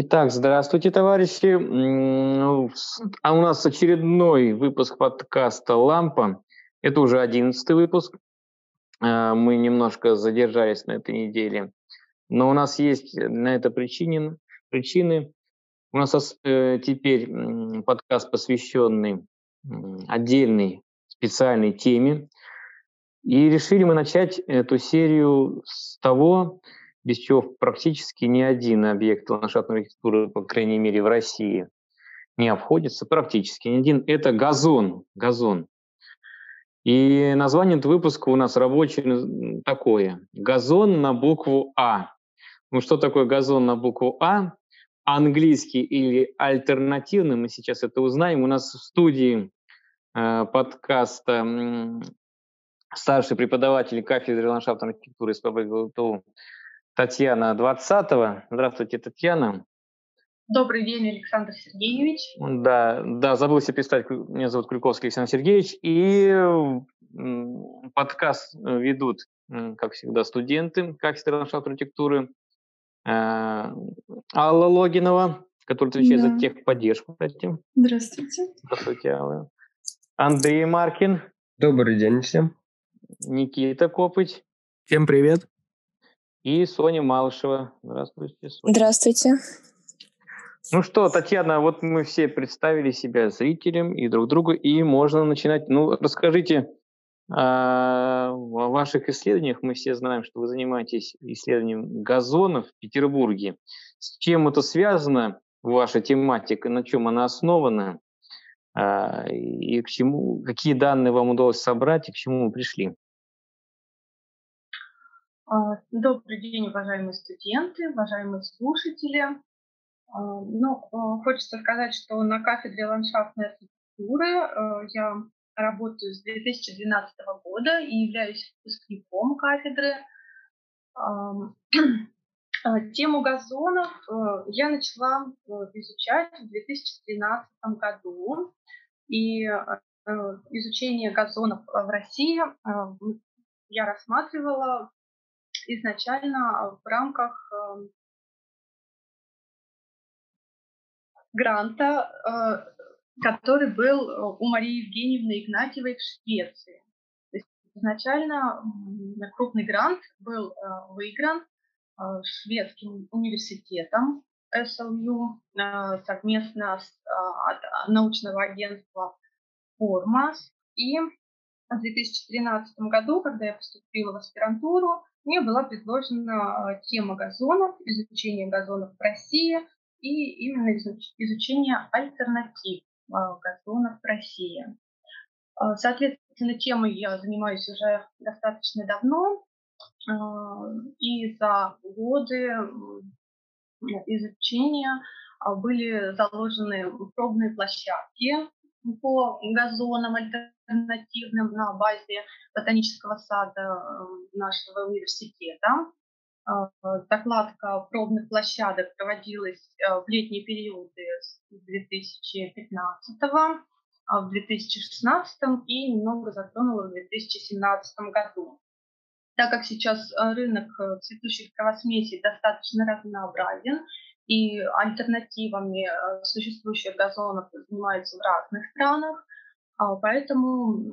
Итак, здравствуйте, товарищи. А у нас очередной выпуск подкаста «Лампа». Это уже одиннадцатый выпуск. А, мы немножко задержались на этой неделе. Но у нас есть на это причины. причины. У нас э, теперь подкаст, посвященный отдельной специальной теме. И решили мы начать эту серию с того, без чего практически ни один объект ландшафтной архитектуры, по крайней мере в России, не обходится, практически ни один. Это газон. газон. И название этого выпуска у нас рабочее такое. Газон на букву А. Ну что такое газон на букву А? Английский или альтернативный, мы сейчас это узнаем. У нас в студии э, подкаста старший преподаватель кафедры ландшафтной архитектуры СПБ ГЛТУ Татьяна 20-го. Здравствуйте, Татьяна. Добрый день, Александр Сергеевич. Да, да, забыл себе представить. Меня зовут Крюковский Александр Сергеевич. И подкаст э, ведут, как всегда, студенты кафедры ландшафтной архитектуры. Э, Алла Логинова, которая отвечает да. за техподдержку, кстати. Здравствуйте. Здравствуйте, Алла. Андрей Маркин. Добрый день всем. Никита Копыть. Всем привет. И Соня Малышева. Здравствуйте, Соня. Здравствуйте. Ну что, Татьяна, вот мы все представили себя зрителям и друг другу, и можно начинать. Ну, расскажите о ваших исследованиях. Мы все знаем, что вы занимаетесь исследованием газонов в Петербурге. С чем это связано, ваша тематика, на чем она основана, а, и к чему, какие данные вам удалось собрать и к чему вы пришли? А, добрый день, уважаемые студенты, уважаемые слушатели. А, ну, а, хочется сказать, что на кафедре ландшафтной архитектуры я работаю с 2012 года и являюсь выпускником кафедры. Тему газонов я начала изучать в 2013 году. И изучение газонов в России я рассматривала изначально в рамках эм, гранта, э, который был э, у Марии Евгеньевны Игнатьевой в Швеции. То есть изначально крупный грант был э, выигран шведским университетом СЛЮ совместно с от научного агентства Формас. И в 2013 году, когда я поступила в аспирантуру, мне была предложена э, тема газонов, изучение газонов в России и именно изучение альтернатив э, газонов в России. Э, соответственно, темой я занимаюсь уже достаточно давно, и за годы изучения были заложены пробные площадки по газонам альтернативным на базе ботанического сада э, нашего университета. Э, докладка пробных площадок проводилась э, в летние периоды с 2015 а в 2016 и немного затронула в 2017 году. Так как сейчас рынок цветущих травосмесей достаточно разнообразен, и альтернативами э, существующих газонов занимаются в разных странах. А, поэтому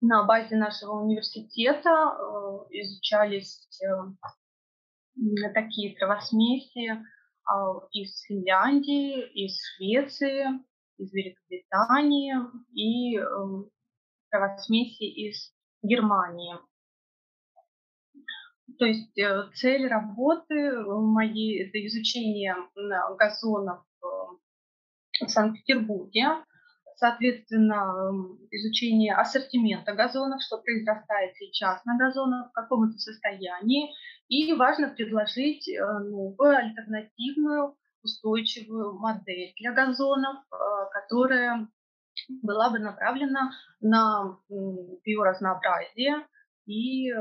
на базе нашего университета э, изучались э, такие травосмеси а, из Финляндии, из Швеции, из Великобритании и травосмеси из Германии. То есть э, цель работы моей – это изучение газонов э, в Санкт-Петербурге, соответственно, изучение ассортимента газонов, что произрастает сейчас на газонах, в каком это состоянии. И важно предложить э, новую альтернативную устойчивую модель для газонов, которая была бы направлена на биоразнообразие, и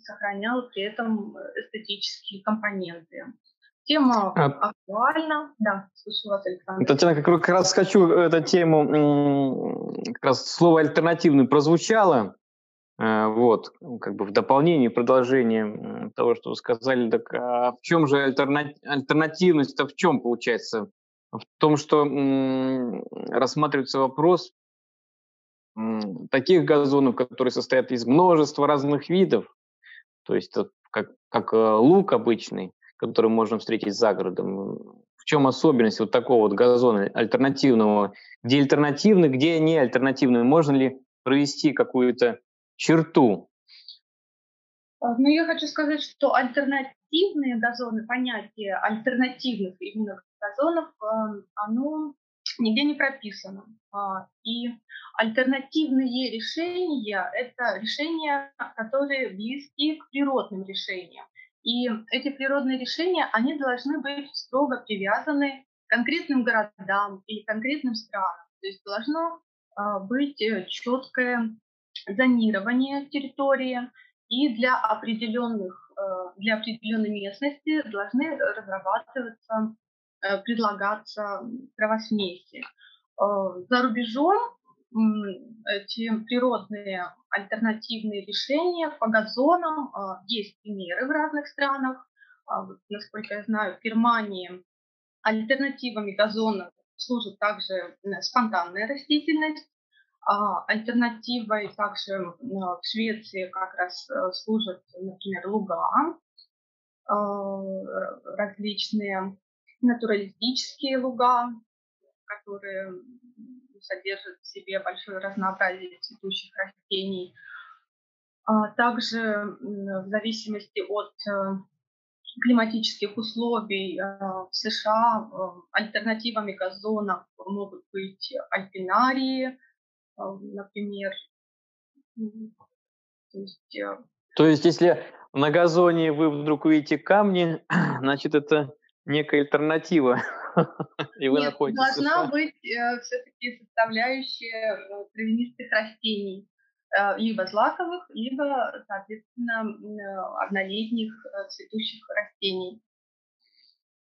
сохранял при этом эстетические компоненты. Тема а... актуальна. Да, слушаю вас, Александр. Татьяна, как, как раз хочу эту тему, как раз слово альтернативный прозвучало. Э, вот, как бы в дополнение, продолжение того, что вы сказали, так а в чем же альтерна... альтернативность-то в чем получается? В том, что рассматривается вопрос таких газонов, которые состоят из множества разных видов, то есть как, как э, лук обычный, который можно встретить за городом. В чем особенность вот такого вот газона альтернативного? Где альтернативный, где не альтернативный? Можно ли провести какую-то черту? А, ну, я хочу сказать, что альтернативные газоны, понятие альтернативных именно газонов, эм, оно нигде не прописано. А, и альтернативные решения – это решения, которые близки к природным решениям. И эти природные решения, они должны быть строго привязаны к конкретным городам или конкретным странам. То есть должно а, быть э, четкое зонирование территории, и для определенных, э, для определенной местности должны разрабатываться, предлагаться травосмеси. За рубежом эти природные альтернативные решения по газонам. А, есть примеры в разных странах. А, насколько я знаю, в Германии альтернативами газонов служит также спонтанная растительность. А альтернативой также в Швеции как раз э, служат, например, луга, различные натуралистические луга, которые содержит в себе большое разнообразие цветущих растений. А также в зависимости от э, климатических условий э, в США э, альтернативами газонов могут быть альпинарии, например. То есть, То есть если на газоне вы вдруг увидите камни, значит это некая альтернатива И вы Нет, находитесь должна быть э, все-таки составляющая э, травянистых растений, э, либо злаковых, либо, соответственно, э, однолетних цветущих растений.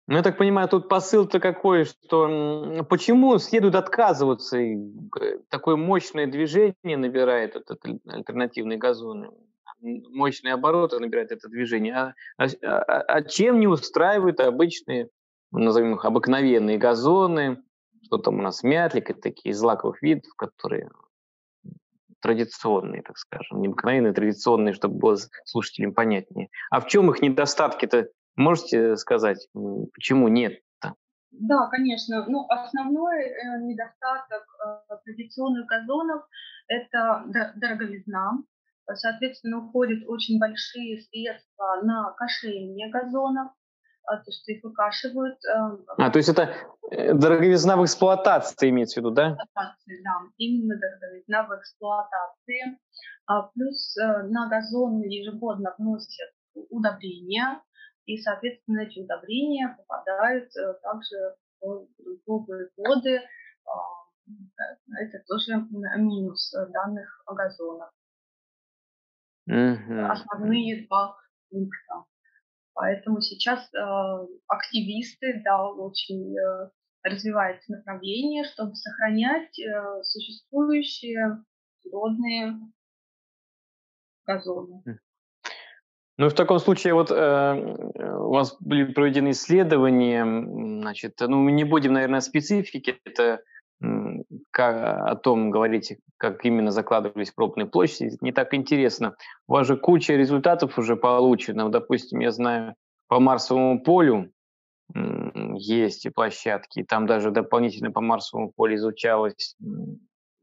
Ну, я так понимаю, тут посыл-то какой, что почему следует отказываться? Такое мощное движение набирает этот альтернативный газон, мощные обороты набирает это движение. А, а, а, а чем не устраивают обычные назовем их обыкновенные газоны, что там у нас мятлик, это такие из злаковых видов, которые традиционные, так скажем, не обыкновенные, традиционные, чтобы было слушателям понятнее. А в чем их недостатки-то? Можете сказать, почему нет? -то? Да, конечно. Ну, основной э, недостаток э, традиционных газонов – это дороговизна. Соответственно, уходят очень большие средства на кошение газонов. А, то, что их выкашивают. Эм, а, то есть это э, дороговизна в эксплуатации имеется в виду, да? Эксплуатации, да, именно дороговизна в эксплуатации. А, плюс э, на газон ежегодно вносят удобрения, и, соответственно, эти удобрения попадают э, также в грунтовые воды. А, это тоже минус данных газонов. Угу. Основные два пункта. Поэтому сейчас э, активисты, да, очень э, развивается направление, чтобы сохранять э, существующие природные газоны. Ну, в таком случае, вот э, у вас были проведены исследования, значит, ну, мы не будем, наверное, специфики, это как, о том говорить, как именно закладывались пробные площади, не так интересно. У вас же куча результатов уже получено. Допустим, я знаю, по Марсовому полю есть площадки, там даже дополнительно по Марсовому полю изучалась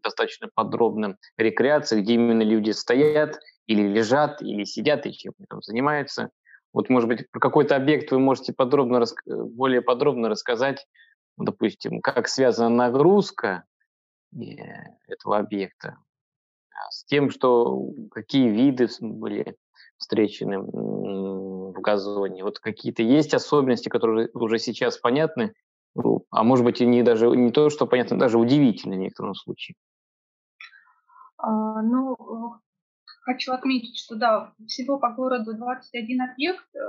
достаточно подробно рекреация, где именно люди стоят или лежат, или сидят, и чем там занимаются. Вот, может быть, про какой-то объект вы можете подробно, более подробно рассказать, допустим, как связана нагрузка э, этого объекта а, с тем, что какие виды были встречены в газоне. Вот какие-то есть особенности, которые уже сейчас понятны, ну, а может быть и не даже не то, что понятно, даже удивительно в некотором случае. А, ну, Хочу отметить, что да, всего по городу 21 объект э,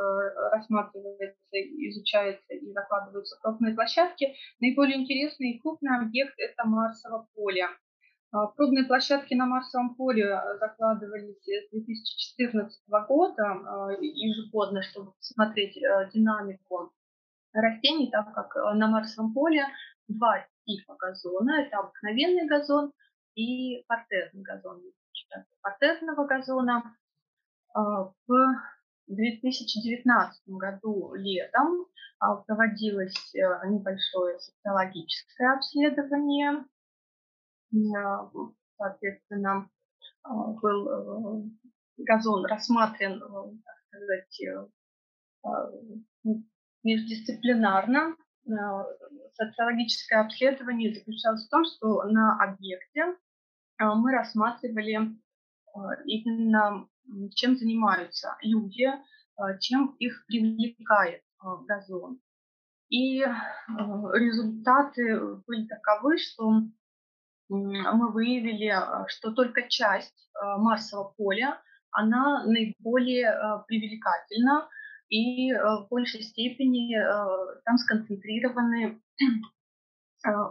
рассматривается, изучается и закладываются крупные площадки. Наиболее интересный и крупный объект – это Марсово поле. А, пробные площадки на Марсовом поле закладывались с 2014 года ежегодно, чтобы посмотреть динамику растений, так как на Марсовом поле два типа газона. Это обыкновенный газон и партерный газон. Партерного газона в 2019 году летом а, проводилось э, небольшое социологическое обследование. А, соответственно, а, был э, газон рассмотрен, э, так сказать, междисциплинарно. Социологическое обследование заключалось в том, что на объекте мы рассматривали именно чем занимаются люди, а, чем их привлекает а, газон. И а, результаты были таковы, что мы выявили, что только часть Марсового поля, она наиболее привлекательна, и в большей степени там сконцентрированы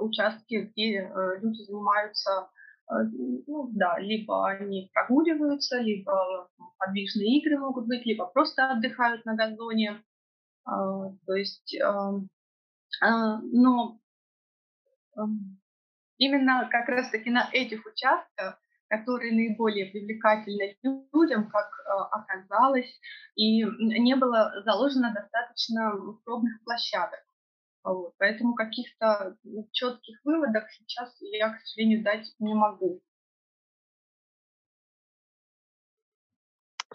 участки, где люди занимаются ну да, либо они прогуливаются, либо подвижные игры могут быть, либо просто отдыхают на газоне. А, то есть, а, но именно как раз-таки на этих участках, которые наиболее привлекательны людям, как оказалось, и не было заложено достаточно пробных площадок. Вот. Поэтому каких-то четких выводов сейчас я, к сожалению, дать не могу.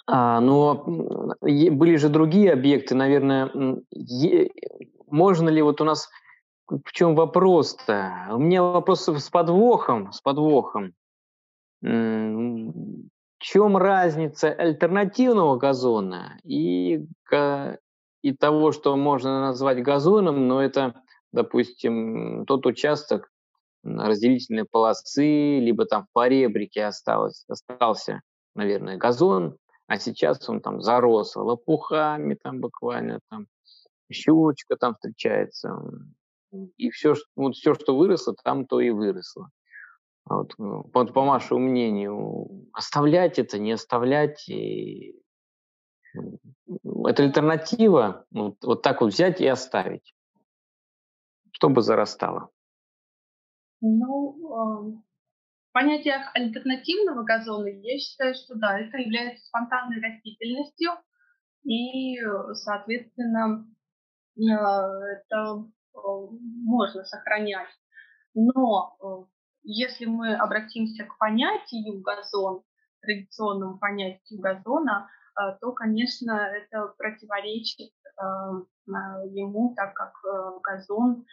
А, но были же другие объекты, наверное. Можно ли вот у нас в чем вопрос-то? У меня вопрос с подвохом, с подвохом. В чем разница альтернативного газона и и того, что можно назвать газоном, но это, допустим, тот участок разделительной полосы, либо там в поребрике осталось, остался, наверное, газон, а сейчас он там зарос лопухами там буквально, там щучка там встречается, и все, вот все, что выросло, там то и выросло. Вот, вот по вашему мнению, оставлять это, не оставлять, и это альтернатива, вот, вот так вот взять и оставить, чтобы зарастало. Ну, в понятиях альтернативного газона я считаю, что да, это является спонтанной растительностью, и, соответственно, э, это э, можно сохранять. Но э, если мы обратимся к понятию газон, традиционному понятию газона, то, конечно, это противоречит а, ему, так как э, газон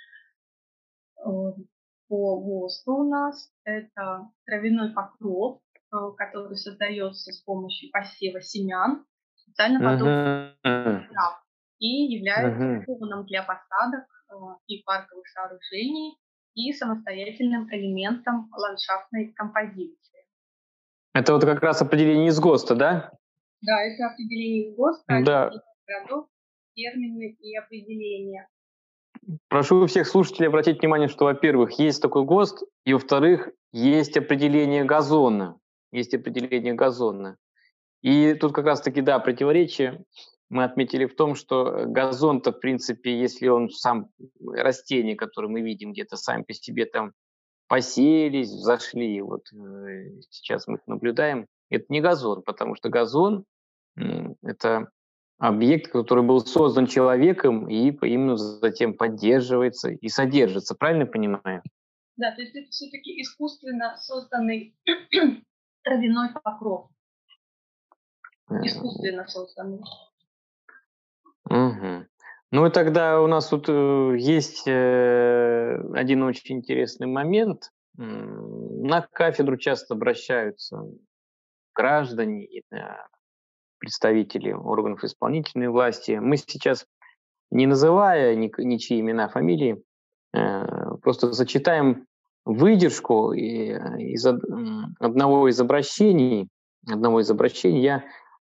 по ГОСТу у нас это травяной покров, который создается с помощью посева семян, специально подобных трав, и является фоном для посадок и парковых сооружений и самостоятельным элементом ландшафтной композиции. Это вот как раз определение из ГОСТа, да? Да, это определение ГОСТа, да. городов, термины и определения. Прошу всех слушателей обратить внимание, что, во-первых, есть такой ГОСТ, и, во-вторых, есть определение газона. Есть определение газона. И тут как раз-таки, да, противоречие мы отметили в том, что газон-то, в принципе, если он сам, растение, которое мы видим где-то сами по себе там поселись, взошли, вот э, сейчас мы их наблюдаем, это не газон, потому что газон это объект, который был создан человеком и именно затем поддерживается и содержится. Правильно понимаю? Да, то есть это все-таки искусственно созданный травяной покров. Э, искусственно созданный. Угу. Ну и тогда у нас тут э, есть э, один очень интересный момент. На кафедру часто обращаются граждане, представители органов исполнительной власти. Мы сейчас, не называя ничьи имена, фамилии, э, просто зачитаем выдержку из одного из обращений. Одного из обращений я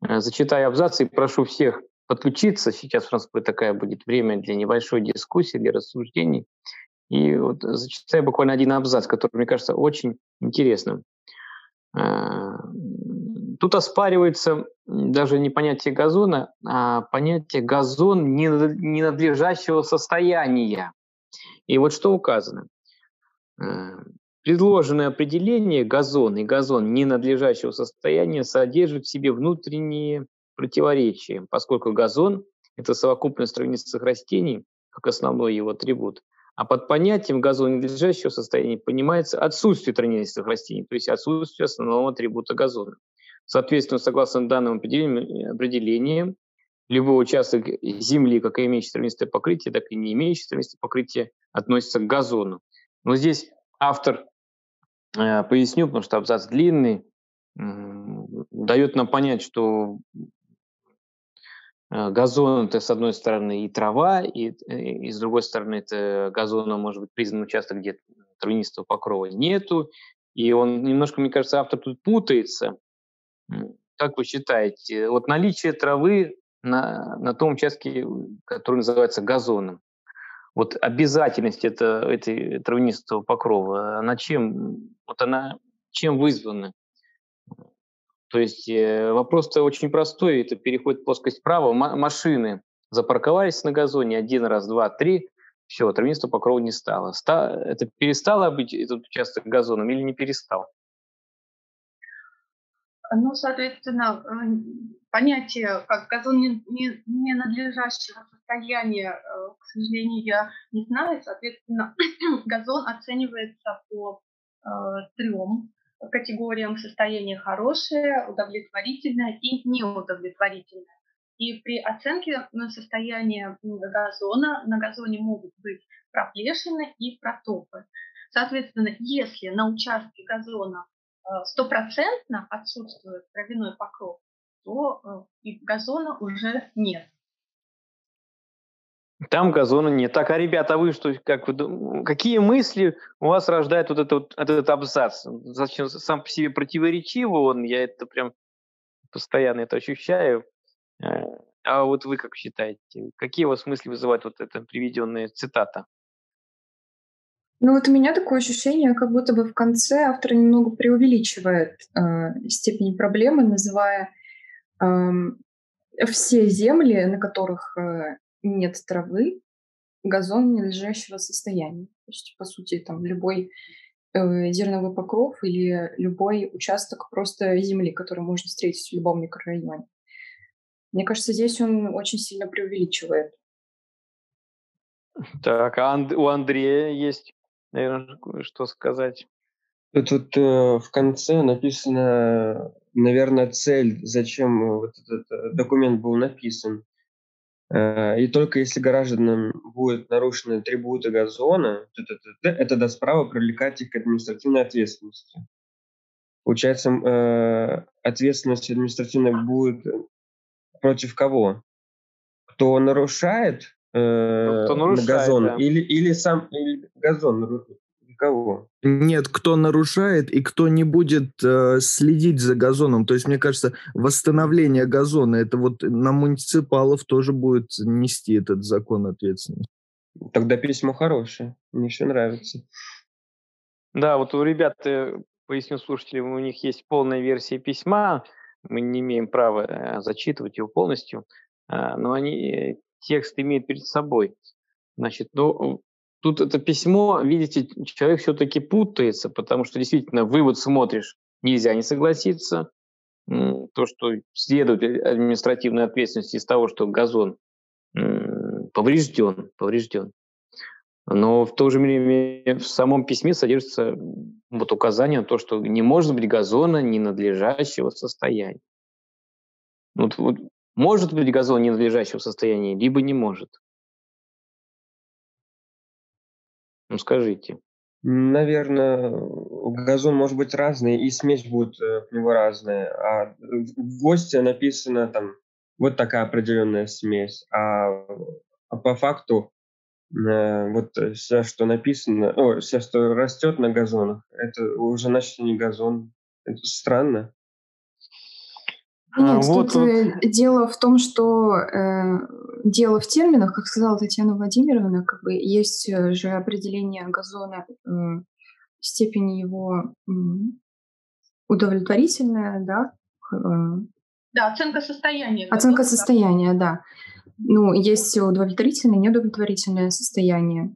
э, зачитаю абзац и прошу всех подключиться. Сейчас у нас такая будет время для небольшой дискуссии, для рассуждений. И вот зачитаю буквально один абзац, который, мне кажется, очень интересным. Тут оспаривается даже не понятие газона, а понятие газон ненадлежащего состояния. И вот что указано. Э, предложенное определение газон и газон ненадлежащего состояния содержит в себе внутренние противоречия, поскольку газон – это совокупность травянистых растений, как основной его атрибут, а под понятием газоненадлежащего состояния понимается отсутствие травянистых растений, то есть отсутствие основного атрибута газона. Соответственно, согласно данному определению, любой участок земли, как имеющий травянистое покрытие, так и не имеющий травянистое покрытие, относится к газону. Но здесь автор, э, поясню, потому что абзац длинный, дает нам понять, что Э, газон это с одной стороны и трава, и, э, и с другой стороны это газоном может быть признан участок, где травянистого покрова нету. И он немножко, мне кажется, автор тут путается. Как вы считаете, вот наличие травы на, на том участке, который называется газоном, вот обязательность это, этой травянистого покрова, она чем, вот она чем вызвана? То есть э, вопрос-то очень простой, это переход в плоскость права. Машины запарковались на газоне один раз, два, три, все, травянистого покрова не стало. Ста- это перестало быть этот участок газоном или не перестал? Ну, соответственно, э, понятие как газон не, не, ненадлежащего состояния, э, к сожалению, я не знаю. Соответственно, газон оценивается по э, трем категориям состояния хорошее, удовлетворительное и неудовлетворительное. И при оценке состояния газона на газоне могут быть проплешины и протопы. Соответственно, если на участке газона стопроцентно отсутствует травяной покров, то э, и газона уже нет. Там газона нет. Так, а ребята, вы что, как какие мысли у вас рождает вот этот, этот абзац? Зачем сам по себе противоречивый он, я это прям постоянно это ощущаю. Э, а вот вы как считаете, какие у вас мысли вызывает вот эта приведенная цитата? Ну вот у меня такое ощущение, как будто бы в конце автор немного преувеличивает э, степень проблемы, называя э, все земли, на которых э, нет травы, газон ненадлежащего состояния. То есть, по сути, там любой э, зерновой покров или любой участок просто земли, который можно встретить в любом микрорайоне. Мне кажется, здесь он очень сильно преувеличивает. Так, а у Андрея есть, наверное, что сказать. Тут э, в конце написано, наверное, цель, зачем э, вот этот э, документ был написан. Э, и только если гражданам будут нарушены атрибуты газона, это даст право привлекать их к административной ответственности. Получается, э, ответственность административная будет против кого? Кто нарушает, э, Кто нарушает газон да. или, или сам или газон кого? Нет, кто нарушает и кто не будет э, следить за газоном. То есть, мне кажется, восстановление газона, это вот на муниципалов тоже будет нести этот закон ответственность. Тогда письмо хорошее, мне еще нравится. Да, вот у ребят, э, поясню слушателям, у них есть полная версия письма, мы не имеем права э, зачитывать его полностью, а, но они э, текст имеют перед собой. Значит, ну, Тут это письмо, видите, человек все-таки путается, потому что действительно вывод смотришь, нельзя не согласиться. То, что следует административной ответственности из того, что газон поврежден, поврежден. Но в то же время в самом письме содержится вот указание на то, что не может быть газона ненадлежащего состояния. Вот, вот, может быть газон ненадлежащего состояния, либо не может. Ну, скажите. Наверное, газон может быть разный, и смесь будет э, к нему разная. А в ГОСТе написано там вот такая определенная смесь. А, а по факту э, вот все, что написано, о, все, что растет на газонах, это уже значит не газон. Это странно. Нет, а, вот, тут вот. Э, дело в том, что э, дело в терминах, как сказала Татьяна Владимировна, как бы есть э, же определение газона, э, степени его э, удовлетворительная, да? Э, да, оценка состояния. Оценка газона, состояния, да. да. Ну, есть удовлетворительное и неудовлетворительное состояние.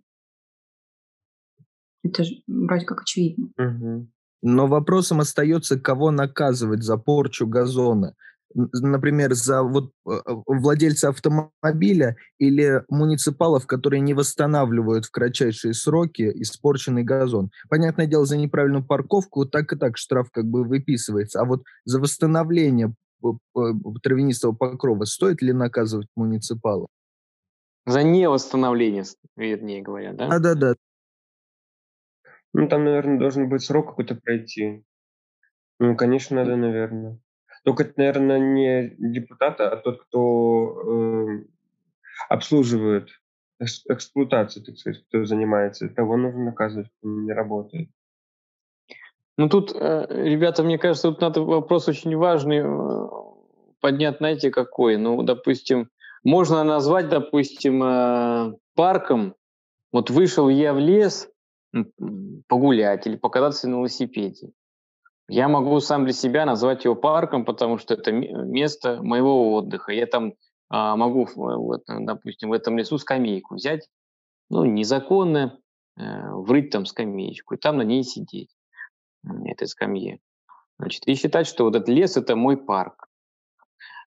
Это же вроде как очевидно. Угу. Но вопросом остается, кого наказывать за порчу газона. Например, за вот э, э, владельца автомобиля или муниципалов, которые не восстанавливают в кратчайшие сроки испорченный газон. Понятное дело, за неправильную парковку вот так и так штраф как бы выписывается. А вот за восстановление травянистого покрова стоит ли наказывать муниципалов? За невосстановление, вернее говоря, да? Да-да-да. Ну, там, наверное, должен быть срок какой-то пройти. Ну, конечно, надо, наверное. Только это, наверное, не депутата, а тот, кто э, обслуживает эксплуатацию, так сказать, кто занимается. Того нужно наказывать, кто не работает. Ну тут, э, ребята, мне кажется, тут надо вопрос очень важный э, поднять, знаете, какой. Ну, допустим, можно назвать, допустим, э, парком. Вот вышел я в лес, погулять или покататься на велосипеде. Я могу сам для себя назвать его парком, потому что это место моего отдыха. Я там а, могу, вот, допустим, в этом лесу скамейку взять, ну, незаконно, э, врыть там скамеечку, и там на ней сидеть, этой скамье. Значит, и считать, что вот этот лес – это мой парк.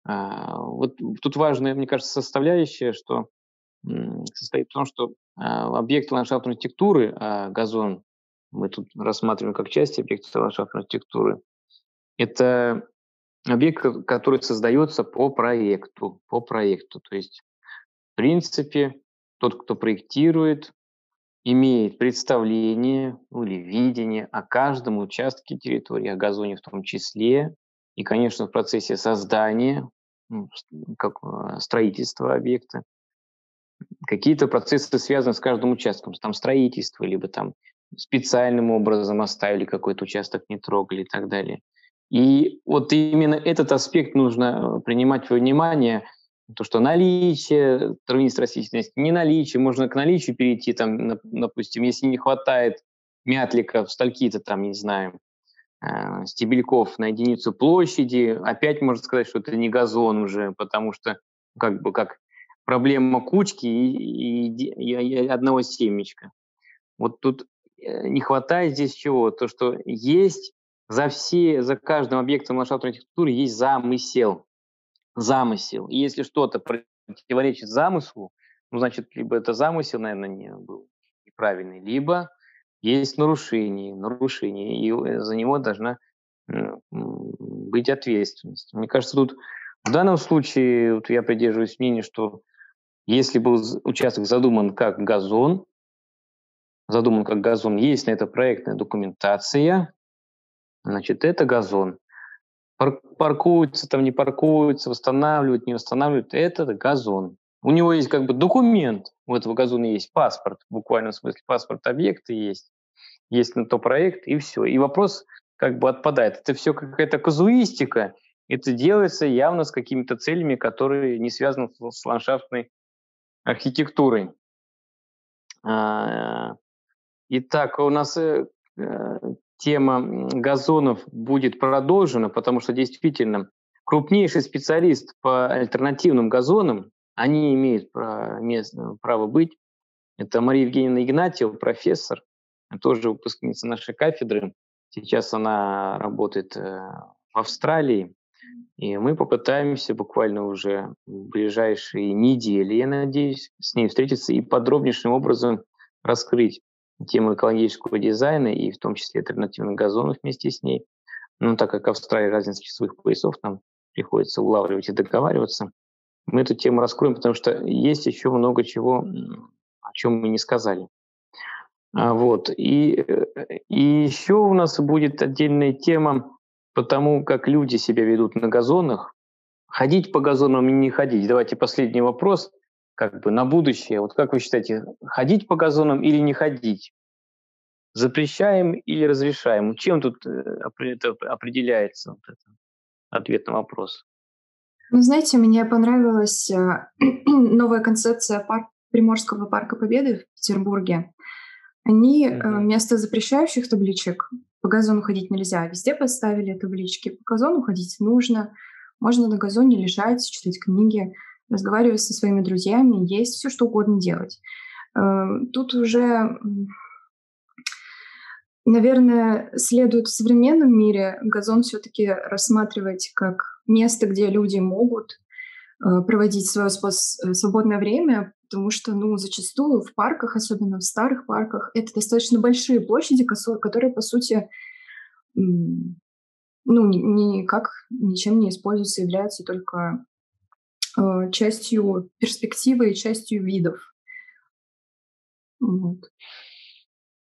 А, вот тут важная, мне кажется, составляющая, что состоит в том, что а, объекты ландшафтной архитектуры, а газон мы тут рассматриваем как часть объекта ландшафтной архитектуры, это объект, который создается по проекту, по проекту. То есть, в принципе, тот, кто проектирует, имеет представление ну, или видение о каждом участке территории, о газоне в том числе, и, конечно, в процессе создания, ну, как а, строительства объекта, какие-то процессы связаны с каждым участком, там строительство, либо там специальным образом оставили какой-то участок, не трогали и так далее. И вот именно этот аспект нужно э, принимать во внимание, то, что наличие травянистой растительности, не наличие, можно к наличию перейти, там, допустим, если не хватает мятликов, стальки-то там, не знаю, э, стебельков на единицу площади, опять можно сказать, что это не газон уже, потому что как бы как проблема кучки и, и, и одного семечка. Вот тут не хватает здесь чего? То, что есть за все, за каждым объектом ландшафтной архитектуры есть замысел. Замысел. И если что-то противоречит замыслу, ну, значит, либо это замысел, наверное, не был неправильный, либо есть нарушение, нарушение, и э, за него должна быть ответственность. Мне кажется, тут в данном случае вот я придерживаюсь мнения, что если был участок задуман как газон, задуман как газон, есть на это проектная документация, значит, это газон. Паркуются, там не паркуются, восстанавливают, не восстанавливают, это газон. У него есть как бы документ, у этого газона есть паспорт, в буквальном смысле паспорт объекта есть, есть на то проект, и все. И вопрос как бы отпадает. Это все какая-то казуистика, это делается явно с какими-то целями, которые не связаны с ландшафтной архитектурой. А, итак, у нас э, э, тема газонов будет продолжена, потому что действительно крупнейший специалист по альтернативным газонам, они имеют право быть. Это Мария Евгеньевна Игнатьева, профессор, тоже выпускница нашей кафедры. Сейчас она работает э, в Австралии. И мы попытаемся буквально уже в ближайшие недели, я надеюсь, с ней встретиться и подробнейшим образом раскрыть тему экологического дизайна и в том числе альтернативных газонов вместе с ней. Ну, так как в Австралии разница часовых поясов, нам приходится улавливать и договариваться. Мы эту тему раскроем, потому что есть еще много чего, о чем мы не сказали. А, вот. И, э, и еще у нас будет отдельная тема потому как люди себя ведут на газонах, ходить по газонам и не ходить. Давайте последний вопрос, как бы на будущее. Вот как вы считаете, ходить по газонам или не ходить? Запрещаем или разрешаем? Чем тут э, это определяется вот это? ответ на вопрос? Ну, знаете, мне понравилась э, новая концепция парк, Приморского парка Победы в Петербурге. Они mm-hmm. вместо запрещающих табличек по газону ходить нельзя, везде поставили таблички. По газону ходить нужно. Можно на газоне лежать, читать книги, разговаривать со своими друзьями, есть все, что угодно делать. Эм, тут уже Наверное, следует в современном мире газон все-таки рассматривать как место, где люди могут э, проводить свое э, свободное время, потому что, ну, зачастую в парках, особенно в старых парках, это достаточно большие площади, которые, по сути, ну, никак ничем не используются, являются только частью перспективы и частью видов. Вот.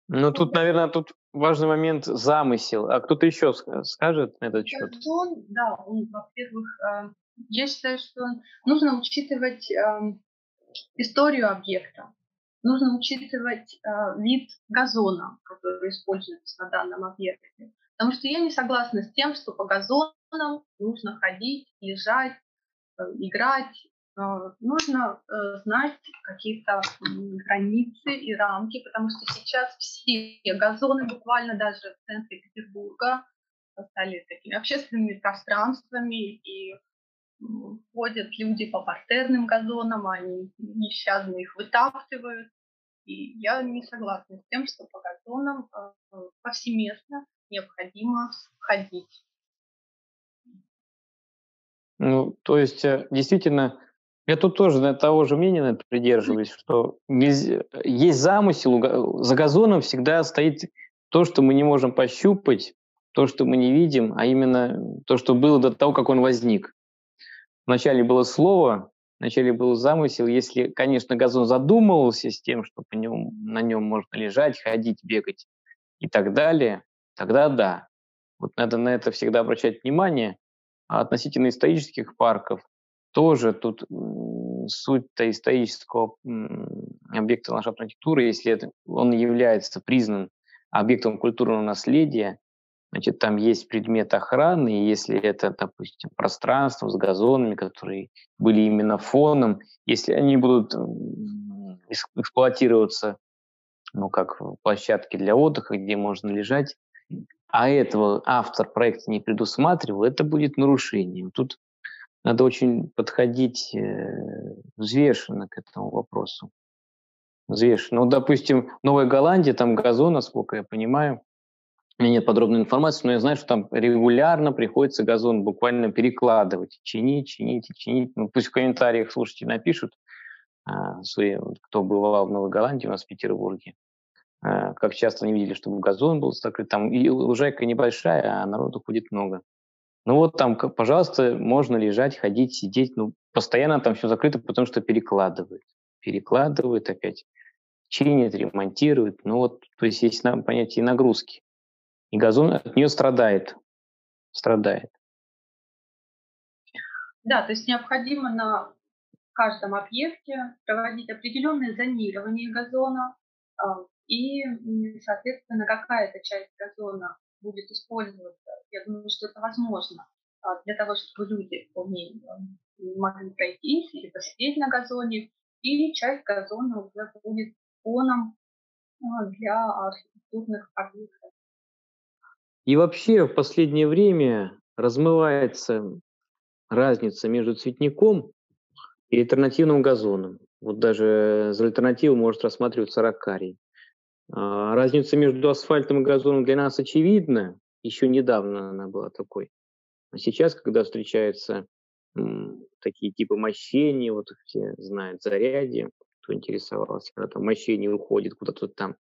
Ну, тут, наверное, тут важный момент замысел. А кто-то еще скажет на этот счет? Он, да, он, во-первых, э, я считаю, что нужно учитывать эм, историю объекта, нужно учитывать э, вид газона, который используется на данном объекте. Потому что я не согласна с тем, что по газонам нужно ходить, лежать, э, играть, а, нужно э, знать какие-то границы и рамки, потому что сейчас все газоны буквально даже в центре Петербурга стали такими общественными пространствами, и ходят люди по партерным газонам, они нещадно их вытаптывают. И я не согласна с тем, что по газонам э, повсеместно необходимо ходить. Ну, то есть, э, действительно, я тут тоже на того же мнения придерживаюсь, что есть замысел, за газоном всегда стоит то, что мы не можем пощупать, то, что мы не видим, а именно то, что было до того, как он возник. Вначале было слово, вначале был замысел. Если, конечно, газон задумывался с тем, что по нем, на нем можно лежать, ходить, бегать и так далее, тогда да. Вот надо на это всегда обращать внимание. А относительно исторических парков, тоже тут суть-то исторического объекта ландшафтной архитектуры, если это, он является признан объектом культурного наследия, значит, там есть предмет охраны, и если это, допустим, пространство с газонами, которые были именно фоном, если они будут эксплуатироваться, ну, как площадки для отдыха, где можно лежать, а этого автор проекта не предусматривал, это будет нарушением. Тут надо очень подходить э, взвешенно к этому вопросу. Взвешенно. Ну, допустим, Новая Голландия, там газон, насколько я понимаю, у меня нет подробной информации, но я знаю, что там регулярно приходится газон буквально перекладывать, чинить, чинить чинить. Ну, пусть в комментариях слушайте напишут, а, кто бывал в Новой Голландии у нас в Петербурге, как часто они видели, чтобы газон был закрыт. Там и лужайка небольшая, а народу ходит много. Ну вот там, пожалуйста, можно лежать, ходить, сидеть. Ну, постоянно там все закрыто, потому что перекладывают. Перекладывают опять, чинят, ремонтируют. Ну вот, то есть есть понятие нагрузки. И газон от нее страдает. Страдает. Да, то есть необходимо на каждом объекте проводить определенное зонирование газона, а, и, соответственно, какая-то часть газона будет использоваться, я думаю, что это возможно а, для того, чтобы люди вполне могли пройтись или посидеть на газоне, и часть газона уже будет фоном а, для архитектурных объектов. И вообще в последнее время размывается разница между цветником и альтернативным газоном. Вот даже за альтернативу может рассматриваться ракарий. А, разница между асфальтом и газоном для нас очевидна. Еще недавно она была такой. А сейчас, когда встречаются м, такие типы мощения, вот все знают, заряди, кто интересовался, когда там мощение уходит куда-то там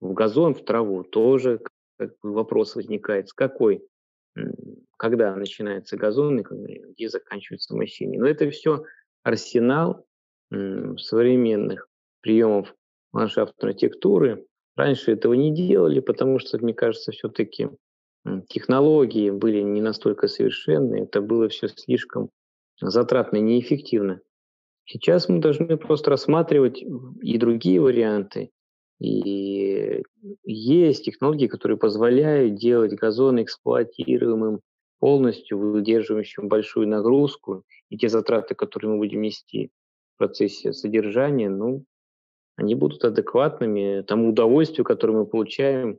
в газон, в траву, тоже как бы вопрос возникает, с какой, когда начинается газон и где заканчивается мощение. Но это все арсенал современных приемов ландшафтной архитектуры, Раньше этого не делали, потому что, мне кажется, все-таки технологии были не настолько совершенны, это было все слишком затратно и неэффективно. Сейчас мы должны просто рассматривать и другие варианты. И есть технологии, которые позволяют делать газон эксплуатируемым полностью выдерживающим большую нагрузку, и те затраты, которые мы будем нести в процессе содержания, ну, они будут адекватными тому удовольствию, которое мы получаем,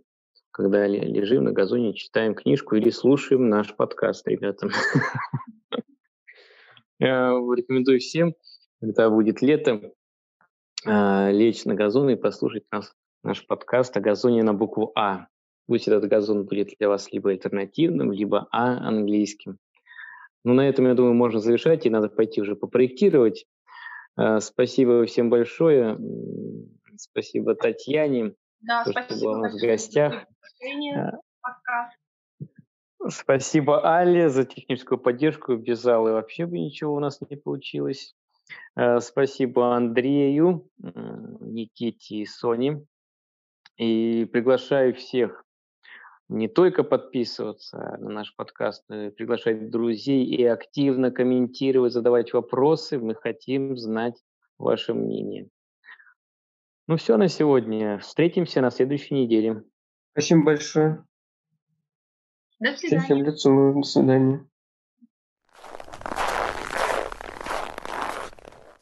когда лежим на газоне, читаем книжку или слушаем наш подкаст, ребята. Рекомендую всем, когда будет лето, а, лечь на газон и послушать нас, наш подкаст о газоне на букву А. Пусть этот газон будет для вас либо альтернативным, либо А английским. Ну, на этом, я думаю, можно завершать, и надо пойти уже попроектировать. А, спасибо всем большое. Спасибо Татьяне, да, то, спасибо что была у нас в гостях. Пока. Спасибо Але за техническую поддержку. Без Аллы вообще бы ничего у нас не получилось. А, спасибо Андрею, Никите и Соне. И приглашаю всех не только подписываться на наш подкаст, но и приглашать друзей и активно комментировать, задавать вопросы. Мы хотим знать ваше мнение. Ну все на сегодня. Встретимся на следующей неделе. Спасибо большое. До свидания. Всем лицом. До свидания.